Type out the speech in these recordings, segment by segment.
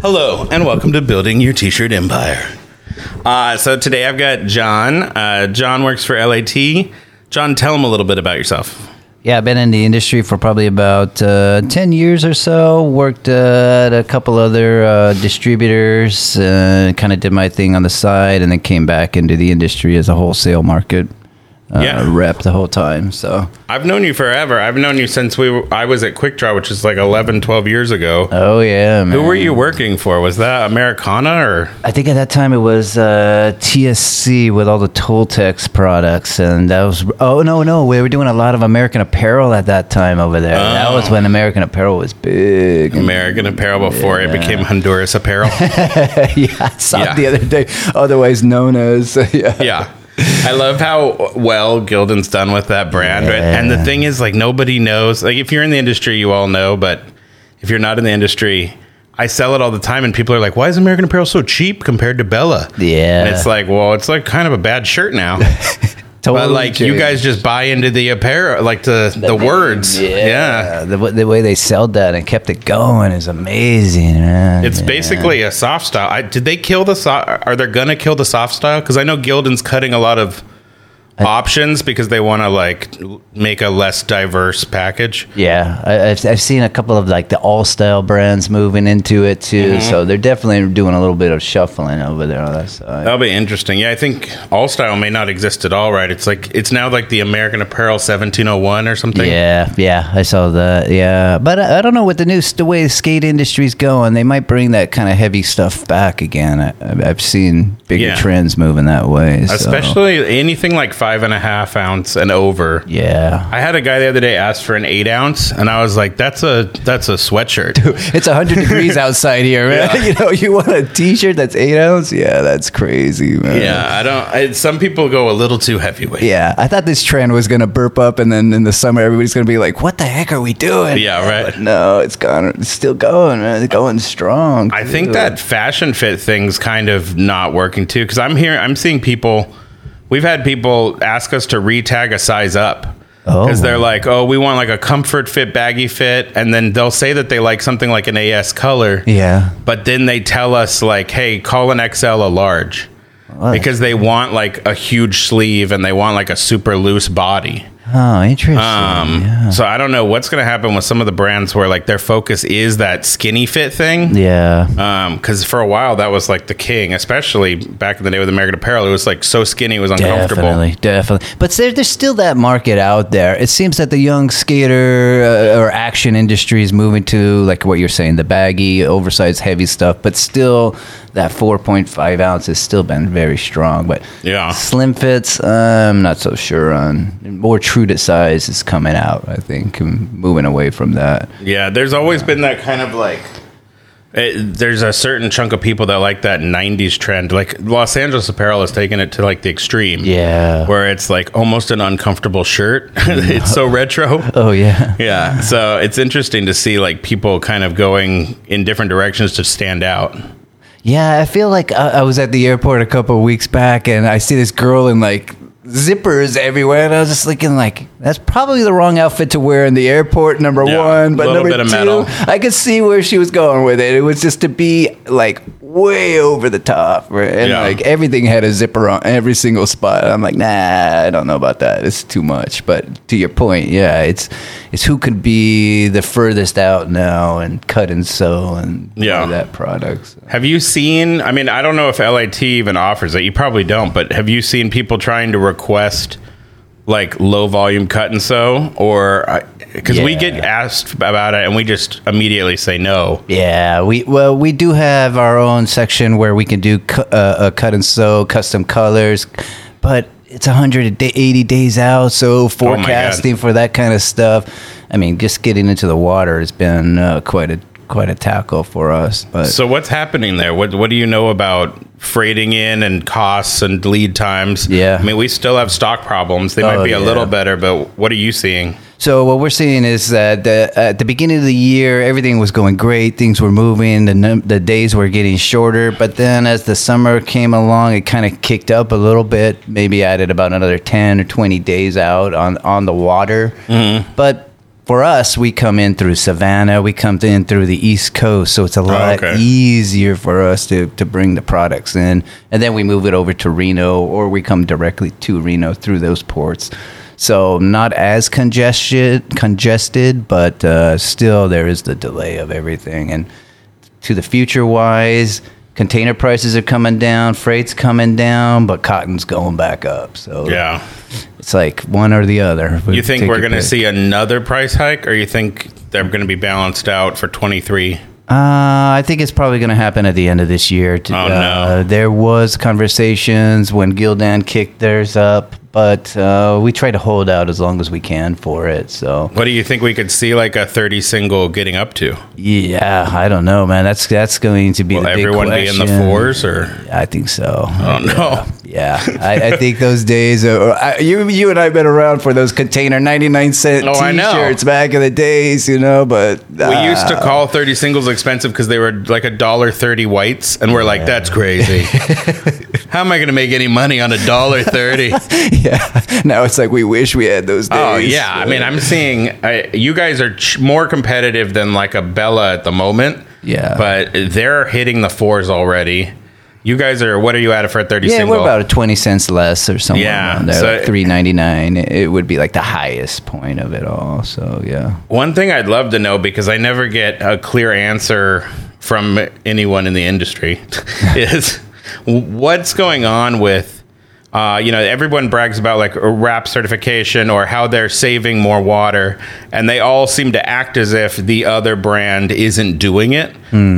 Hello, and welcome to Building Your T-Shirt Empire. Uh, so today I've got John. Uh, John works for LAT. John, tell him a little bit about yourself. Yeah, I've been in the industry for probably about uh, 10 years or so. Worked uh, at a couple other uh, distributors, uh, kind of did my thing on the side, and then came back into the industry as a wholesale market uh, Yeah. rep the whole time. So, I've known you forever. I've known you since we were, I was at Quick Draw, which is like 11, 12 years ago. oh, yeah, man. Who were you working for? Was that Americana or? I think at that time it was uh, TSC with all the Tultex products, and that was oh no no we were doing a lot of American Apparel at that time over there. That was Oh. when American Apparel was big. American Apparel before it became Honduras Apparel. yeah, I saw Yeah. it the other day, otherwise known as yeah. yeah. I love how well Gildan's done with that brand. And the thing is, like, nobody knows. Like, if you're in the industry, you all know. But if you're not in the industry, I sell it all the time. And people are like, why is American Apparel so cheap compared to Bella? Yeah. And it's like, well, it's like kind of a bad shirt now. but Totally like, you guys just buy into the apparel, like the, the, words. Yeah. The, the way they sold that and kept it going is amazing, man. It's Yeah. basically a soft style. I, did they kill the soft? Are they gonna kill the soft style? Because I know Gildan's cutting a lot of options because they want to like make a less diverse package. Yeah, I, I've, I've seen a couple of like the Alstyle brands moving into it too. Mm-hmm. So they're definitely doing a little bit of shuffling over there on that side. That'll be interesting. Yeah, I think Alstyle may not exist at all. Right? It's like it's now like the American Apparel 1701 or something. Yeah, yeah, I saw that. Yeah, but I, I don't know what the new the way the skate industry's going. They might bring that kind of heavy stuff back again. I, I've- I've seen bigger Yeah. trends moving that way. so- Especially anything like five and a half ounce and over. yeah. I had a guy the other day ask for an eight ounce, and I was like, "That's a that's a sweatshirt." It's 100 degrees outside here, man. Yeah. You know, you want a t-shirt that's 8 ounce? Yeah, that's crazy, man. yeah, I don't. I, some people go a little too heavyweight. Yeah, I thought this trend was going to burp up and then in the summer everybody's going to be like, "What the heck are we doing?" Yeah, right. But no, it's gone it's still going, man. It's going strong. I think that fashion fit thing's kind of not working too because I'm here. I'm seeing people. We've had people ask us to retag a size up Oh. because they're like, "Oh, we want like a comfort fit, baggy fit," and then they'll say that they like something like an AS color. Yeah. But then they tell us like, "Hey, call an XL a large." Because they want like a huge sleeve and they want like a super loose body. Oh, interesting. Um, yeah. So I don't know what's going to happen with some of the brands where like their focus is that skinny fit thing. Yeah. because for a while that was like the king, especially back in the day with American Apparel. It was like so skinny, it was uncomfortable. Definitely, definitely. But there, there's still that market out there. It seems that the young skater uh, or action industry is moving to, like what you're saying, the baggy, oversized, heavy stuff. But still, that 4.5 ounce has still been very strong. But Yeah. slim fits, I'm not so sure on. More true to size is coming out. I think, and moving away from that. Yeah, there's always been that kind of like. It, there's a certain chunk of people that like that '90s trend. Like Los Angeles Apparel has taken it to like the extreme. Yeah. where it's like almost an uncomfortable shirt. it's so retro. Oh yeah. Yeah, so it's interesting to see like people kind of going in different directions to stand out. Yeah, I feel like I, I was at the airport a couple of weeks back, and I see this girl in like zippers everywhere, and I was just thinking like, that's probably the wrong outfit to wear in the airport. Number Yeah, one, but little number bit of two, metal. I could see where she was going with it. It was just to be like way over the top, right? and Yeah. like everything had a zipper on every single spot. I'm like, nah, I don't know about that. It's too much. But to your point, yeah, it's it's who could be the furthest out now and cut and sew and Yeah. that product. so. Have you seen? I mean, I don't know if LAT even offers it. You probably don't, but have you seen people trying to request like low volume cut and sew, or because we get asked about it and we just immediately say no. Yeah, we well we do have our own section where we can do cu- uh, uh, cut and sew, custom colors, but it's 180 days out, so forecasting for that kind of stuff. I mean, just getting into the water has been uh, quite a quite a tackle for us. But So what's happening there? What What do you know about freighting in and costs and lead times? Yeah. I mean, we still have stock problems. They Oh, might be a yeah. little better, but what are you seeing? So what we're seeing is that the, at the beginning of the year, everything was going great. Things were moving. The num- the days were getting shorter. But then as the summer came along, it kind of kicked up a little bit. Maybe added about another ten or twenty days out on on the water. Mm-hmm. But for us, we come in through Savannah, we come in through the East Coast, so it's a oh, lot okay. easier for us to, to bring the products in. And then we move it over to Reno, or we come directly to Reno through those ports. So not as congested, congested, but uh, still there is the delay of everything. And to the future wise, container prices are coming down, freight's coming down, but cotton's going back up. So Yeah. it's like one or the other. You think we're going to see another price hike, or you think they're going to be balanced out for 23? Uh, I think it's probably going to happen at the end of this year. To- Oh, no. uh, there was conversations when Gildan kicked theirs up, but uh, we try to hold out as long as we can for it. So What do you think we could see like a 30 single getting up to? yeah, I don't know, man. That's that's going to be Will everyone be in the fours or? I think so. Oh no. Yeah, I, I think those days. Are, I, you, you and I've been around for those container ninety nine cent Oh. T-shirts back in the days, you know. But We used to call 30 singles expensive because they were like a dollar 30 whites, and we're like, that's crazy. How am I going to make any money on a dollar 30? yeah. Now it's like we wish we had those oh, days. Oh yeah, I mean, I'm seeing I, you guys are ch- more competitive than like a Bella at the moment. Yeah. but they're hitting the fours already. You guys are. What are you at for a 30 yeah, single? we're about twenty cents less or something. Yeah, around there, so- like three ninety nine. It would be like the highest point of it all. So yeah. One thing I'd love to know because I never get a clear answer from anyone in the industry is what's going on with. Uh, you know, everyone brags about like a WRAP certification or how they're saving more water, and they all seem to act as if the other brand isn't doing it.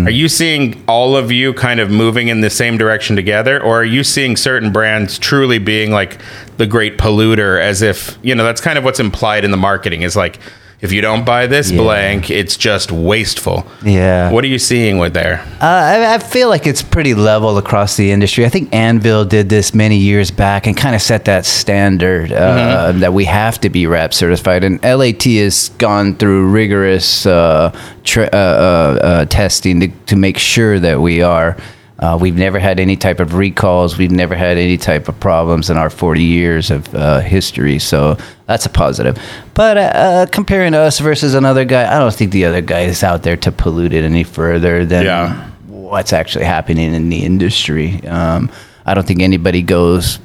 Are you seeing all of you kind of moving in the same direction together, or are you seeing certain brands truly being like the great polluter, as if you know that's kind of what's implied in the marketing is like if you don't buy this Yeah. blank, it's just wasteful. Yeah. What are you seeing with there? Uh, I, I feel like it's pretty level across the industry. I think Anvil did this many years back and kind of set that standard uh, that we have to be WRAP certified. And LAT has gone through rigorous uh, tra- uh, uh, uh, testing to, to make sure that we are. Uh, we've never had any type of recalls. We've never had any type of problems in our 40 years of uh, history. So that's a positive. But uh, uh, comparing us versus another guy, I don't think the other guy is out there to pollute it any further than Yeah. what's actually happening in the industry. Um, I don't think anybody goes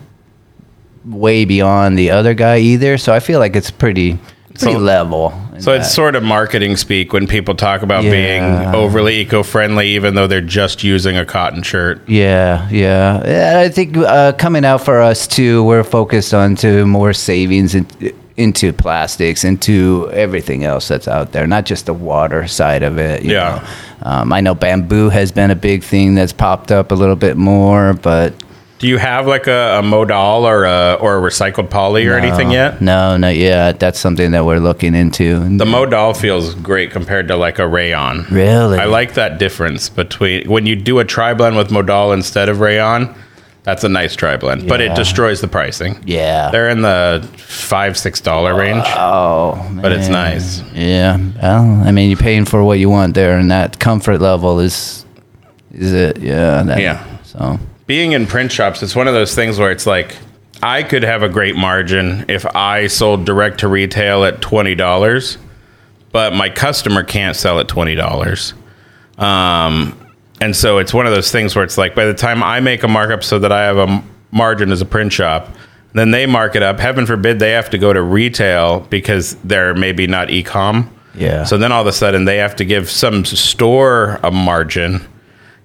way beyond the other guy either. So I feel like it's pretty pretty So- level. So it's sort of marketing speak when people talk about Yeah. being overly eco-friendly, even though they're just using a cotton shirt. Yeah, yeah. Yeah, I think uh, coming out for us too, we're focused on to more savings in, into plastics, into everything else that's out there, not just the water side of it. you Yeah. know. Um, I know bamboo has been a big thing that's popped up a little bit more, but Do you have like a, a modal or a or a recycled poly or anything yet? no, not yet. That's something that we're looking into. The modal feels great compared to like a rayon. Really? I like that difference between when you do a tri blend with modal instead of rayon. That's a nice tri blend, but it destroys the pricing. yeah. They're in the five six dollar range, Oh, but it's nice. Yeah. Well, I mean, you're paying for what you want there, and that comfort level is is it? Yeah. That, Yeah. So being in print shops, it's one of those things where it's like I could have a great margin if I sold direct to retail at twenty dollars, but my customer can't sell at twenty dollars. Um, and so it's one of those things where it's like by the time I make a markup so that I have a margin as a print shop, then they mark it up. Heaven forbid they have to go to retail because they're maybe not e-com. Yeah. So then all of a sudden they have to give some store a margin.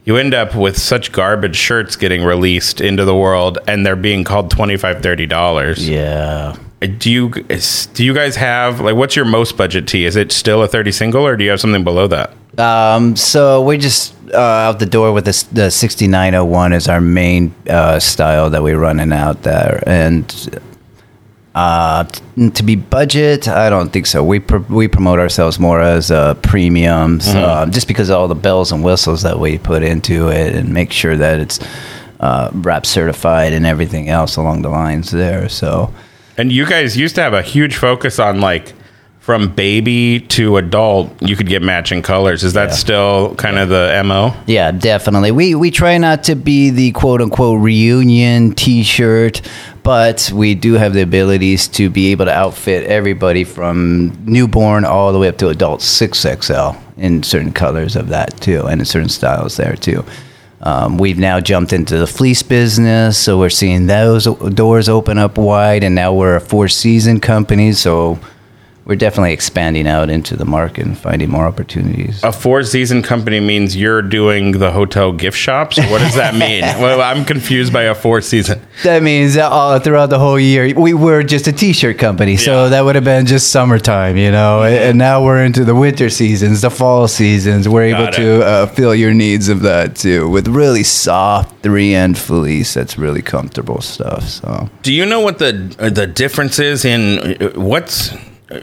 You end up with such garbage shirts getting released into the world and they're being called 25 30 dollars. yeah. Do you do you guys have like what's your most budget tee? Is it still a 30 single or do you have something below that? Um, so we're just uh, out the door with this, the 6901 is our main uh, style that we're running out there, and uh, t- to be budget, I don't think so. We pr- we promote ourselves more as uh, premiums, um, just because of all the bells and whistles that we put into it, and make sure that it's uh, WRAP certified and everything else along the lines there. So. And you guys used to have a huge focus on like from baby to adult, you could get matching colors. Is that Yeah. still kind of the MO? Yeah, definitely. We we try not to be the quote unquote reunion T-shirt, but we do have the abilities to be able to outfit everybody from newborn all the way up to adult 6XL in certain colors of that too, and in certain styles there too. Um, we've now jumped into the fleece business, so we're seeing those doors open up wide, and now we're a four season company, so we're definitely expanding out into the market and finding more opportunities. A four season company means you're doing the hotel gift shops. What does that mean? well, I'm confused by a four season. That means all throughout the whole year, we were just a t-shirt company, so that would have been just summertime, you know. And now we're into the winter seasons, the fall seasons. We're able to uh, fill your needs of that too with really soft three end fleece. That's really comfortable stuff. So, do you know what the the difference is in uh, what's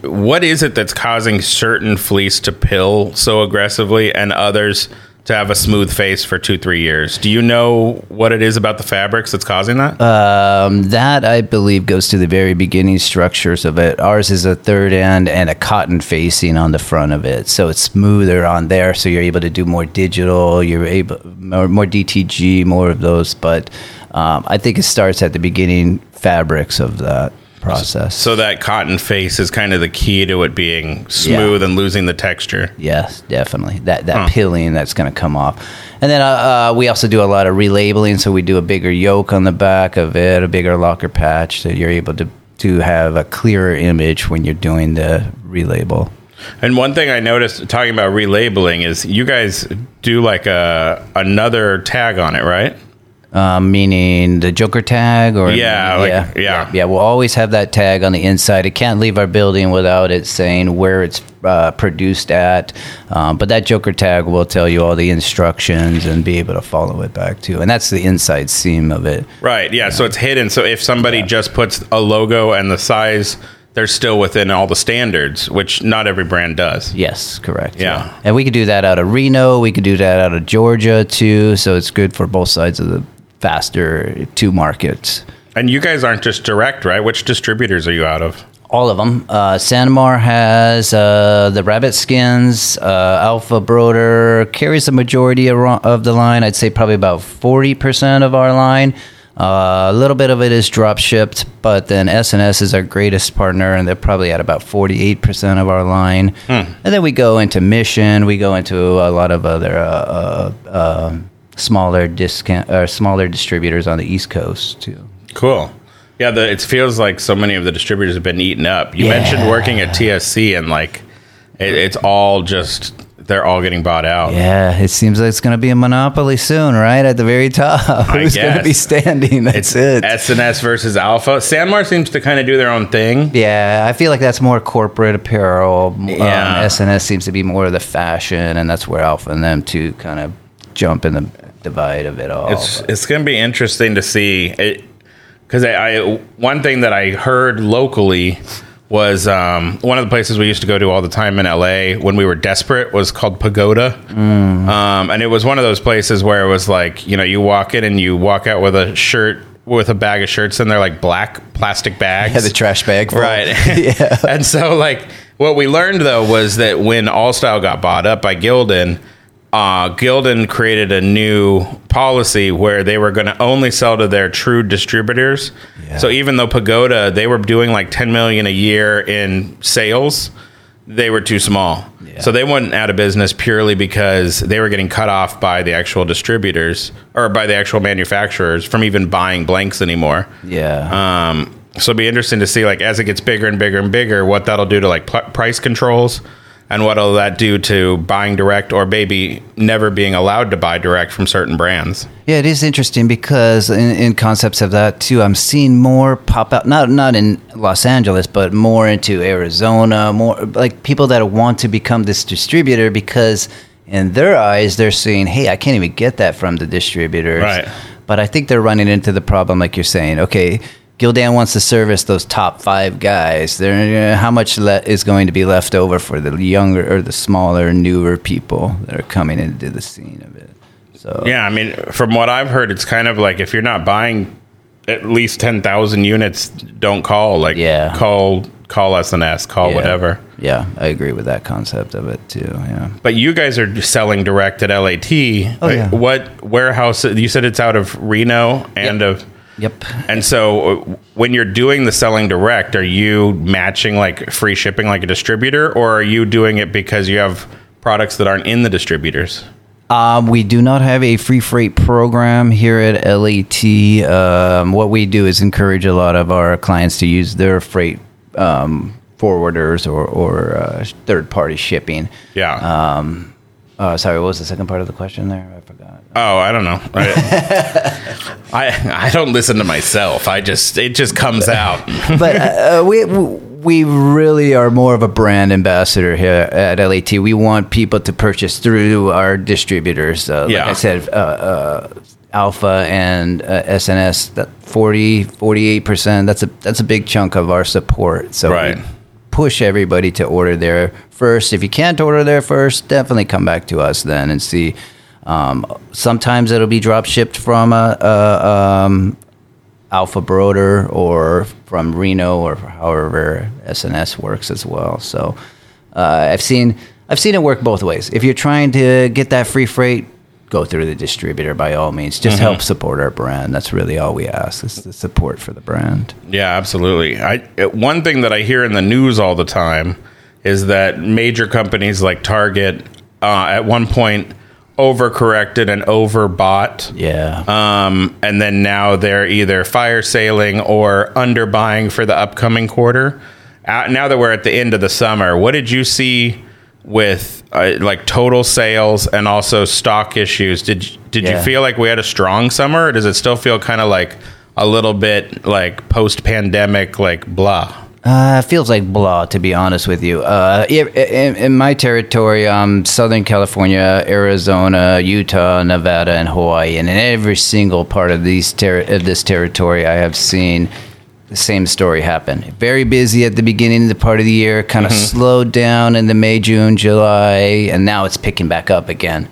what is it that's causing certain fleece to pill so aggressively and others to have a smooth face for two three years? Do you know what it is about the fabrics that's causing that? Um, that i believe goes to the very beginning structures of it. Ours is a third end and a cotton facing on the front of it. So it's smoother on there so you're able to do more digital you're able more, more dtg more of those. But um, i think it starts at the beginning fabrics of that process. So that cotton face is kind of the key to it being smooth yeah. and losing the texture. Yes, definitely. That that huh. pilling that's going to come off. And then uh, uh, we also do a lot of relabeling. So we do a bigger yoke on the back of it, a bigger locker patch, so you're able to to have a clearer image when you're doing the relabel. And one thing I noticed talking about relabeling is you guys do like a another tag on it, right? Um, meaning the Joker tag, or yeah, like, yeah, yeah, yeah, We'll always have that tag on the inside. It can't leave our building without it saying where it's uh, produced at. Um, but that Joker tag will tell you all the instructions and be able to follow it back too. And that's the inside seam of it. Right. Yeah. yeah. So it's hidden. So if somebody yeah. just puts a logo and the size they're still within all the standards, which not every brand does. Yes, correct. Yeah. yeah. And we could do that out of Reno. We could do that out of Georgia too. So it's good for both sides of the faster to market. And you guys aren't just direct, right? Which distributors are you out of? All of them. Uh, Sanmar has uh, the rabbit skins. Uh, Alpha Broder carries the majority of the line. I'd say probably about 40% of our line. Uh, a little bit of it is drop shipped, but then S&S is our greatest partner, and they're probably at about 48% of our line. Hmm. And then we go into Mission. We go into a lot of other uh, uh, um, smaller discount or smaller distributors on the East Coast too. Cool. Yeah, the, it feels like so many of the distributors have been eaten up. You yeah. mentioned working at TSC and like it, it's all just they're all getting bought out. Yeah, it seems like it's going to be a monopoly soon, right at the very top. Who's going to be standing? That's it's it. S&S versus Alpha. Sanmar seems to kind of do their own thing. Yeah, I feel like that's more corporate apparel. Um, yeah. Um, S&S seems to be more of the fashion, and that's where Alpha and them two kind of jump in the divide of it all. It's it's going to be interesting to see it because I, I, one thing that I heard locally was um, one of the places we used to go to all the time in LA when we were desperate was called Pagoda, mm. um, and it was one of those places where it was like you know you walk in and you walk out with a shirt with a bag of shirts and they're like black plastic bags. Yeah, the trash bag. Full. Right. yeah. and so like what we learned though was that when Alstyle got bought up by Gildan uh, Gildan created a new policy where they were going to only sell to their true distributors. Yeah. So even though Pagoda, they were doing like 10 million a year in sales, they were too small. Yeah. So they went out of business purely because they were getting cut off by the actual distributors or by the actual manufacturers from even buying blanks anymore. Yeah. Um, so it'd be interesting to see like as it gets bigger and bigger and bigger, what that'll do to like pl- price controls and what'll that do to buying direct or maybe never being allowed to buy direct from certain brands? Yeah it is interesting because in, in, concepts of that too i'm seeing more pop out not not in los angeles but more into arizona more like people that want to become this distributor because in their eyes they're saying hey i can't even get that from the distributors. Right. But i think they're running into the problem like you're saying. Okay Gildan wants to service those top five guys. There, uh, how much le- is going to be left over for the younger or the smaller, newer people that are coming into the scene of it? So yeah, I mean, from what I've heard, it's kind of like if you're not buying at least ten thousand units, don't call. Like, yeah. call call S&S, call yeah. whatever. Yeah, I agree with that concept of it too. Yeah. But you guys are selling direct at LAT. Oh, yeah. What warehouse? You said it's out of Reno and of Yep. And so uh, when you're doing the selling direct, are you matching like free shipping like a distributor or are you doing it because you have products that aren't in the distributors? Um, we do not have a free freight program here at LAT. Um, what we do is encourage a lot of our clients to use their freight um, forwarders or, or uh, third party shipping. Yeah. Um, uh, sorry, what was the second part of the question there? I forgot. Oh, I don't know. I, I, I don't listen to myself. I just it just comes out. but uh, we we really are more of a brand ambassador here at LAT. We want people to purchase through our distributors. Uh, Yeah. Like I said, uh, uh, Alpha and uh, S&S, that 40, 48%, that's a, that's a big chunk of our support. So Right. we push everybody to order there first. If you can't order there first, definitely come back to us then and see. Um, sometimes it'll be drop shipped from a, a um, Alpha Broder or from Reno or however S&S works as well. So uh, I've seen I've seen it work both ways. If you're trying to get that free freight, go through the distributor by all means. Just help support our brand. That's really all we ask is the support for the brand. Yeah, absolutely. I one thing that I hear in the news all the time is that major companies like Target uh, at one point overcorrected and overbought. Yeah. Um, and then now they're either fire sailing or underbuying for the upcoming quarter. Uh, now that we're at the end of the summer, what did you see with uh, like total sales and also stock issues? Did did Yeah. you feel like we had a strong summer, or does it still feel kind of like a little bit like post pandemic, like blah? Uh, feels like blah, to be honest with you. Uh, in, in, in my territory, um, Southern California, Arizona, Utah, Nevada, and Hawaii, and in every single part of these ter- of this territory, I have seen the same story happened. Very busy at the beginning of the part of the year, kind of slowed down in the May, June, July, and now it's picking back up again.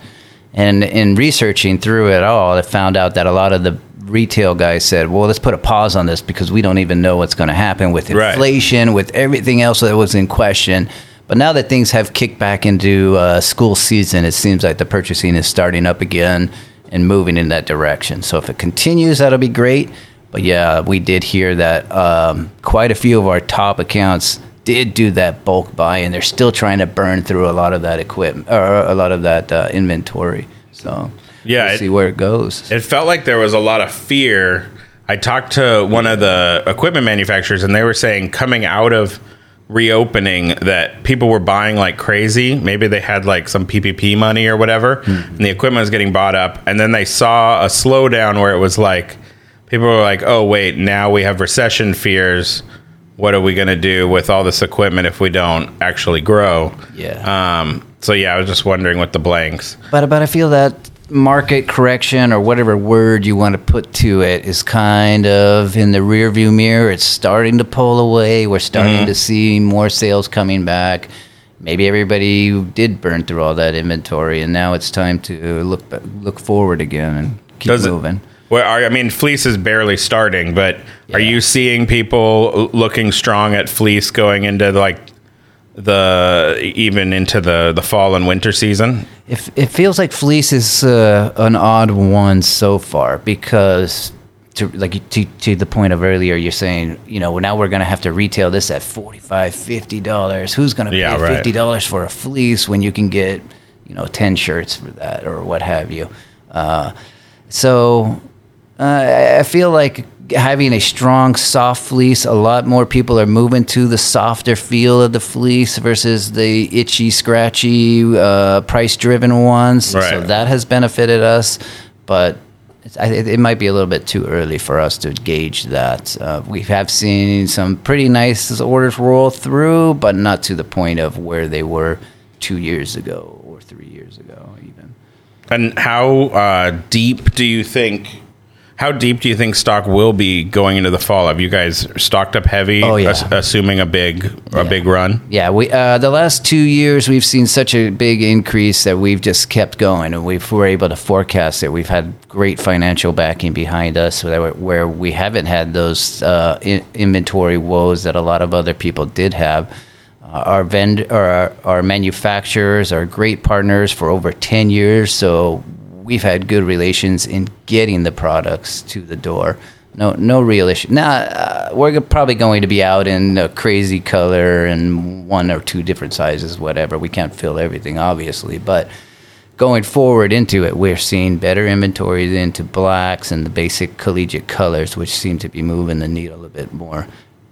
And in researching through it all, I found out that a lot of the retail guys said, "Well, let's put a pause on this because we don't even know what's going to happen with Right. inflation, with everything else that was in question." But now that things have kicked back into uh, school season, it seems like the purchasing is starting up again and moving in that direction. So if it continues, that'll be great. But yeah, we did hear that um, quite a few of our top accounts did do that bulk buy, and they're still trying to burn through a lot of that equipment or a lot of that uh, inventory. So Yeah, we'll it- see where it goes. It felt like there was a lot of fear. I talked to one of the equipment manufacturers, and they were saying coming out of reopening that people were buying like crazy. Maybe they had like some PPP money or whatever, and the equipment was getting bought up. And then they saw a slowdown where it was like people were like, "Oh wait, now we have recession fears. What are we going to do with all this equipment if we don't actually grow?" Yeah. Um. So yeah, I was just wondering what the blanks. But but I feel that market correction or whatever word you want to put to it is kind of in the rearview mirror. It's starting to pull away. We're starting to see more sales coming back. Maybe everybody did burn through all that inventory, and now it's time to look look forward again and keep Does it- moving. Well, I mean, fleece is barely starting, but are you seeing people looking strong at fleece going into like the even into the the fall and winter season? It, it feels like fleece is uh, an odd one so far because to like to, to the point of earlier you're saying you know now we're going to have to retail this at 45 50 dollars who's going to pay Yeah, right. 50 dollars for a fleece when you can get you know 10 shirts for that or what have you uh, so uh, I- feel like having a strong soft fleece, a lot more people are moving to the softer feel of the fleece versus the itchy, scratchy, uh, price-driven ones. So that has benefited us, but I, it it might be a little bit too early for us to gauge that. Uh, we have seen some pretty nice orders roll through, but not to the point of where they were two years ago or three years ago, even. And how uh, deep do you think? How deep do you think stock will be going into the fall? Have you guys stocked up heavy? Oh, yeah. ass- assuming a big a Yeah. big run. Yeah, we uh, the last two years we've seen such a big increase that we've just kept going, and we were able to forecast it. We've had great financial backing behind us, where, where we haven't had those uh, in, inventory woes that a lot of other people did have. Uh, our vend or our, our manufacturers are great partners for over ten years, so we've had good relations in getting the products to the door. no no real issue. Now uh, we're probably going to be out in a crazy color and one or two different sizes, whatever. We can't fill everything, obviously, but going forward into it, we're seeing better inventories into blacks and the basic collegiate colors, which seem to be moving the needle a bit more.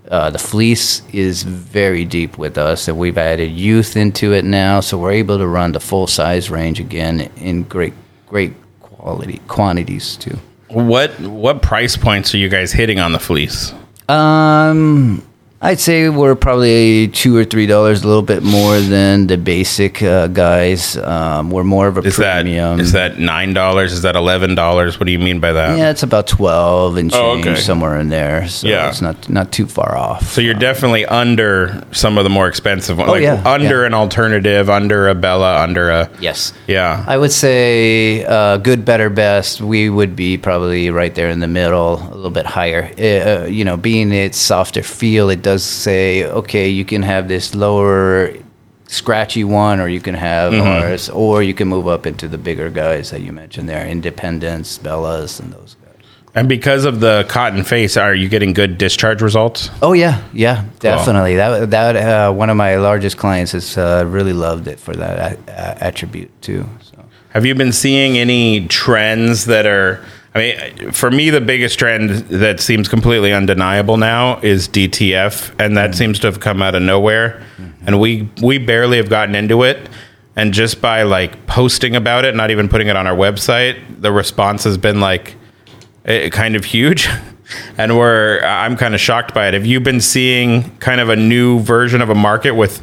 Uh, the fleece is very deep with us, and we've added youth into it now, so we're able to run the full size range again in great, great quality quantities too. What what price points are you guys hitting on the fleece? Um, I'd say we're probably two or three dollars, a little bit more than the basic uh, guys. Um, we're more of a is premium. That, is that nine dollars? Is that eleven dollars? What do you mean by that? Yeah, it's about twelve and change, oh, okay. somewhere in there. So yeah. it's not not too far off. So you're um, definitely under some of the more expensive ones. Oh, like yeah, under yeah. an alternative, under a Bella, under a yes. Yeah, I would say uh, good, better, best. We would be probably right there in the middle, a little bit higher. Uh, you know, being its softer feel, it does does say, okay, you can have this lower scratchy one, or you can have mm-hmm. ours, or you can move up into the bigger guys that you mentioned there, Independence, Bellas, and those guys. And because of the cotton face, are you getting good discharge results? Oh yeah, yeah, definitely. Cool. That that uh, one of my largest clients has uh, really loved it for that a- attribute too. So. Have you been seeing any trends that are I mean, for me, the biggest trend that seems completely undeniable now is DTF, and that mm-hmm. seems to have come out of nowhere. Mm-hmm. And we we barely have gotten into it, and just by like posting about it, not even putting it on our website, the response has been like it, kind of huge. and we're I'm kind of shocked by it. Have you been seeing kind of a new version of a market with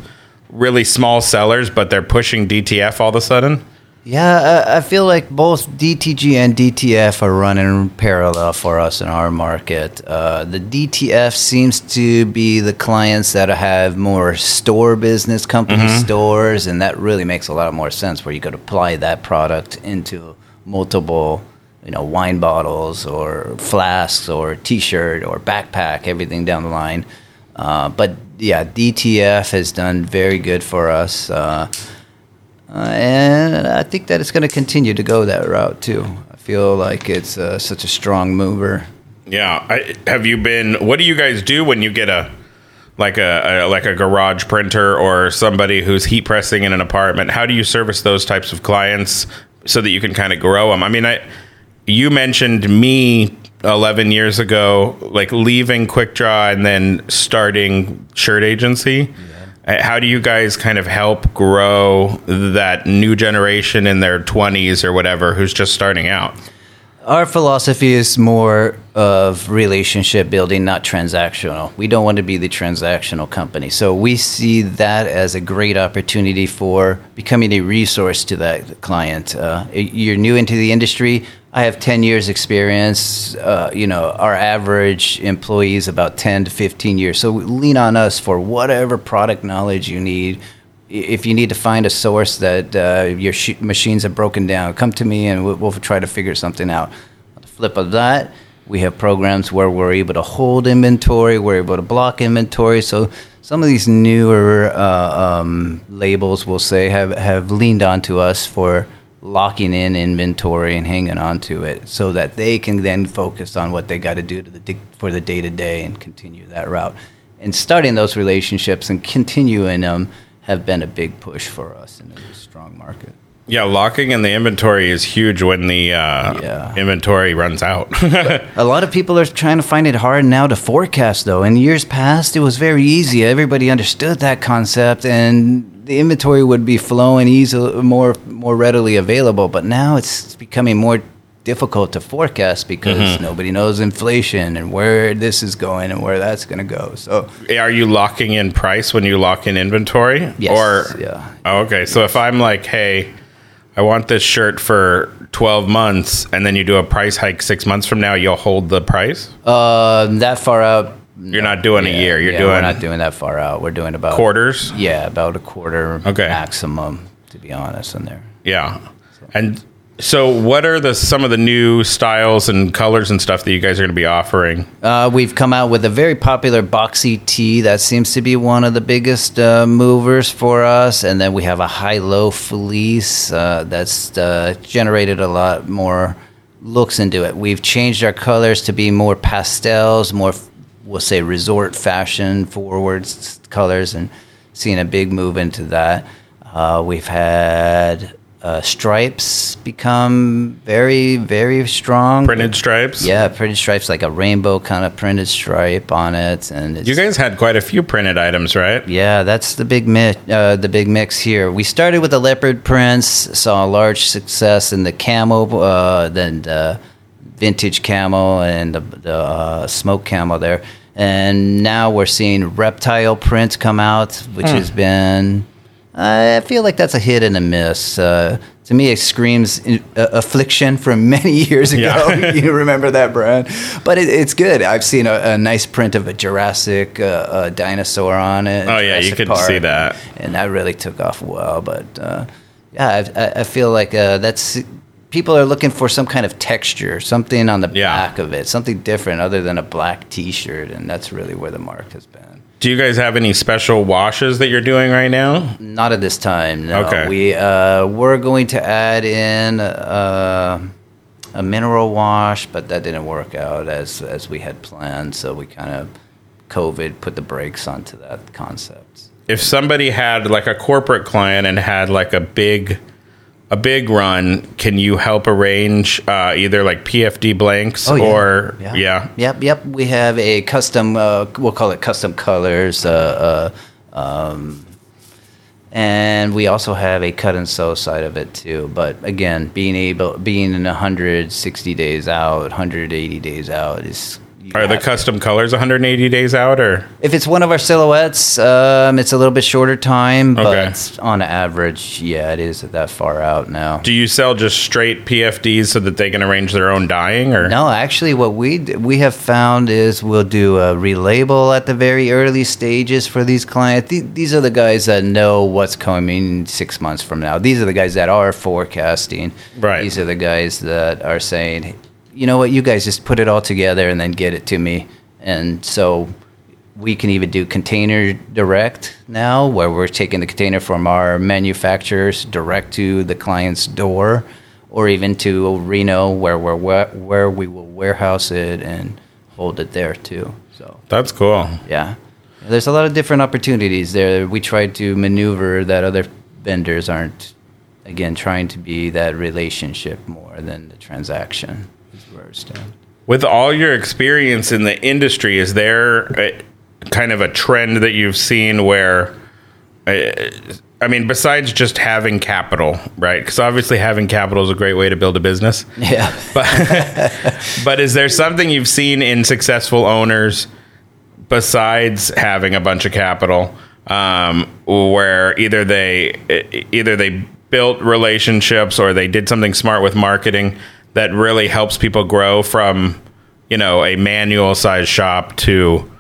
really small sellers, but they're pushing DTF all of a sudden? Yeah, I, feel like both DTG and DTF are running parallel for us in our market. Uh, the DTF seems to be the clients that have more store business, company mm-hmm. stores, and that really makes a lot more sense where you could apply that product into multiple, you know, wine bottles or flasks or T-shirt or backpack, everything down the line. Uh, but yeah, DTF has done very good for us. Uh, uh, and I think that it's going to continue to go that route too. I feel like it's uh, such a strong mover. Yeah. I, have you been? What do you guys do when you get a like a, a, like a garage printer or somebody who's heat pressing in an apartment? How do you service those types of clients so that you can kind of grow them? I mean, I you mentioned me 11 years ago, like leaving Quick Draw and then starting Shirt Agency. Uh, how do you guys kind of help grow that new generation in their 20s or whatever who's just starting out? Our philosophy is more of relationship building, not transactional. We don't want to be the transactional company. So we see that as a great opportunity for becoming a resource to that client. Uh, you're new into the industry. I have 10 years experience. Uh, you know, our average employee is about 10 to 15 years. So lean on us for whatever product knowledge you need. If you need to find a source that uh, your sh- machines have broken down, come to me and we'll, we'll try to figure something out. On the flip of that, we have programs where we're able to hold inventory, we're able to block inventory. So some of these newer uh, um, labels, we'll say, have, have leaned onto us for – locking in inventory and hanging on to it so that they can then focus on what they got to do to the, for the day to day and continue that route. And starting those relationships and continuing them have been a big push for us in a strong market. Yeah, locking in the inventory is huge when the uh, yeah. inventory runs out. a lot of people are trying to find it hard now to forecast, though. In years past, it was very easy. Everybody understood that concept, and the inventory would be flowing easily, more more readily available. But now it's becoming more difficult to forecast because mm-hmm. nobody knows inflation and where this is going and where that's going to go. So, are you locking in price when you lock in inventory? Yes. Or yeah. Oh, okay. So if I'm like, hey, I want this shirt for 12 months, and then you do a price hike six months from now, you'll hold the price. Uh, that far out you're not doing yeah, a year. You're yeah, doing. We're not doing that far out. We're doing about quarters. Yeah, about a quarter okay. maximum, to be honest. In there. Yeah, so. and so what are the some of the new styles and colors and stuff that you guys are going to be offering? Uh, we've come out with a very popular boxy tee that seems to be one of the biggest uh, movers for us, and then we have a high-low fleece uh, that's uh, generated a lot more looks into it. We've changed our colors to be more pastels, more we'll say resort fashion forwards colors, and seeing a big move into that. Uh, we've had uh, stripes become very, very strong. Printed stripes. Yeah, printed stripes like a rainbow kind of printed stripe on it, and you guys had quite a few printed items, right? Yeah, that's the big mix. Uh, the big mix here. We started with the leopard prints, saw a large success in the camo, uh, then the vintage camo and the, the uh, smoke camo there, and now we're seeing reptile print come out, which hmm. has been I feel like that's a hit and a miss. Uh, to me, it screams uh, affliction from many years ago. Yeah. you remember that brand? But it, it's good. I've seen a, a, nice print of a Jurassic uh, dinosaur on it. Oh, yeah, you could Park, see that. And that really took off well. But uh, yeah, I, I, feel like uh, that's people are looking for some kind of texture, something on the yeah. back of it, something different other than a black t shirt. And that's really where the mark has been. Do you guys have any special washes that you're doing right now? Not at this time. No. Okay. We uh, we're going to add in uh, a mineral wash, but that didn't work out as as we had planned. So we kind of COVID put the brakes onto that concept. If somebody had like a corporate client and had like a big a big run, can you help arrange uh, either like PFD blanks oh, yeah. or yeah. yeah. Yep, yep. We have a custom. Uh, we'll call it custom colors. Uh, uh, um, and we also have a cut and sew side of it too. But again, being able, being in 160 days out, 180 days out is are the custom colors 180 days out, or if it's one of our silhouettes, um, it's a little bit shorter time, but on average, yeah, it is that far out now. Do you sell just straight PFDs so that they can arrange their own dyeing, or no? Actually, what we we have found is we'll do a relabel at the very early stages for these clients. These are the guys that know what's coming six months from now. These are the guys that are forecasting. Right. These are the guys that are saying you know what, you guys just put it all together and then get it to me. And so we can even do container direct now, where we're taking the container from our manufacturers direct to the client's door, or even to Reno, where we're where we will warehouse it and hold it there too. So that's cool. Yeah, there's a lot of different opportunities there. We try to maneuver that other vendors aren't. Again, trying to be that relationship more than the transaction where I stand. With all your experience in the industry, is there a, kind of a trend that you've seen where, uh, I mean, besides just having capital, right? Because obviously having capital is a great way to build a business. Yeah. But, but is there something you've seen in successful owners besides having a bunch of capital, um, where either they either they built relationships or they did something smart with marketing that really helps people grow from you know a manual size shop to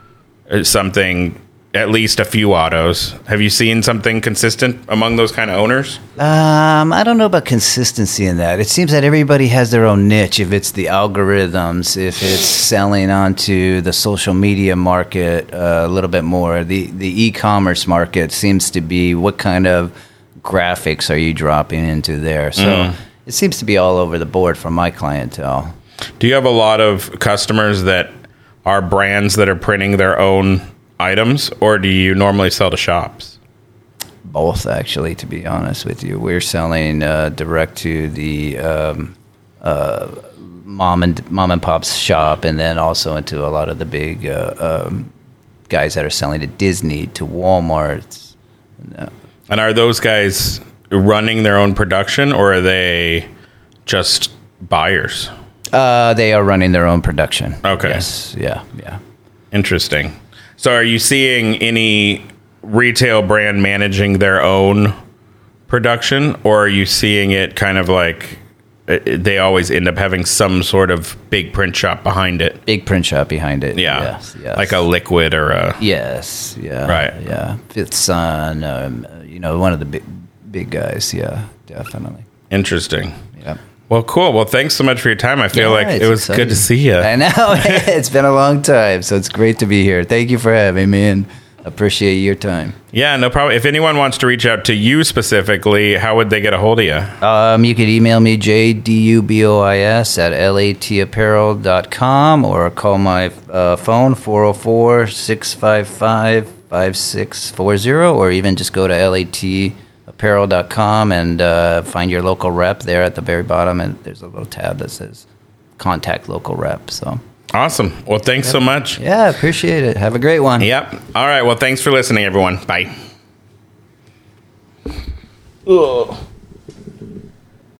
uh, something at least a few autos. Have you seen something consistent among those kind of owners? Um, I don't know about consistency in that. It seems that everybody has their own niche. If it's the algorithms, if it's selling onto the social media market uh, a little bit more, the the e-commerce market seems to be what kind of graphics are you dropping into there? So. Mm it seems to be all over the board for my clientele. Do you have a lot of customers that are brands that are printing their own items, or do you normally sell to shops? Both, actually. To be honest with you, we're selling uh, direct to the um, uh, mom and mom and pop's shop, and then also into a lot of the big uh, um, guys that are selling to Disney, to Walmart. And are those guys running their own production, or are they just buyers? Uh, they are running their own production. Okay. Yes. Yeah. Yeah. Interesting. So, are you seeing any retail brand managing their own production, or are you seeing it kind of like uh, they always end up having some sort of big print shop behind it? Big print shop behind it. Yeah. Yes. yes. Like a liquid or a. Yes. Yeah. Right. Yeah. Fifth Sun. Um, you know, one of the big big guys. Yeah, definitely. Interesting. Yeah. Well, cool. Well, thanks so much for your time. I feel yeah, like it was exciting. good to see you. I know. it's been a long time, so it's great to be here. Thank you for having me. And Appreciate your time. Yeah, no problem. If anyone wants to reach out to you specifically, how would they get a hold of you? Um, you could email me, jdubois at latapparel.com or call my uh, phone, 404 655 5640, or even just go to latapparel.com and uh, find your local rep there at the very bottom. And there's a little tab that says contact local rep. So. Awesome. Well, thanks yep. so much. Yeah, appreciate it. Have a great one. Yep. All right. Well, thanks for listening, everyone. Bye. Ugh.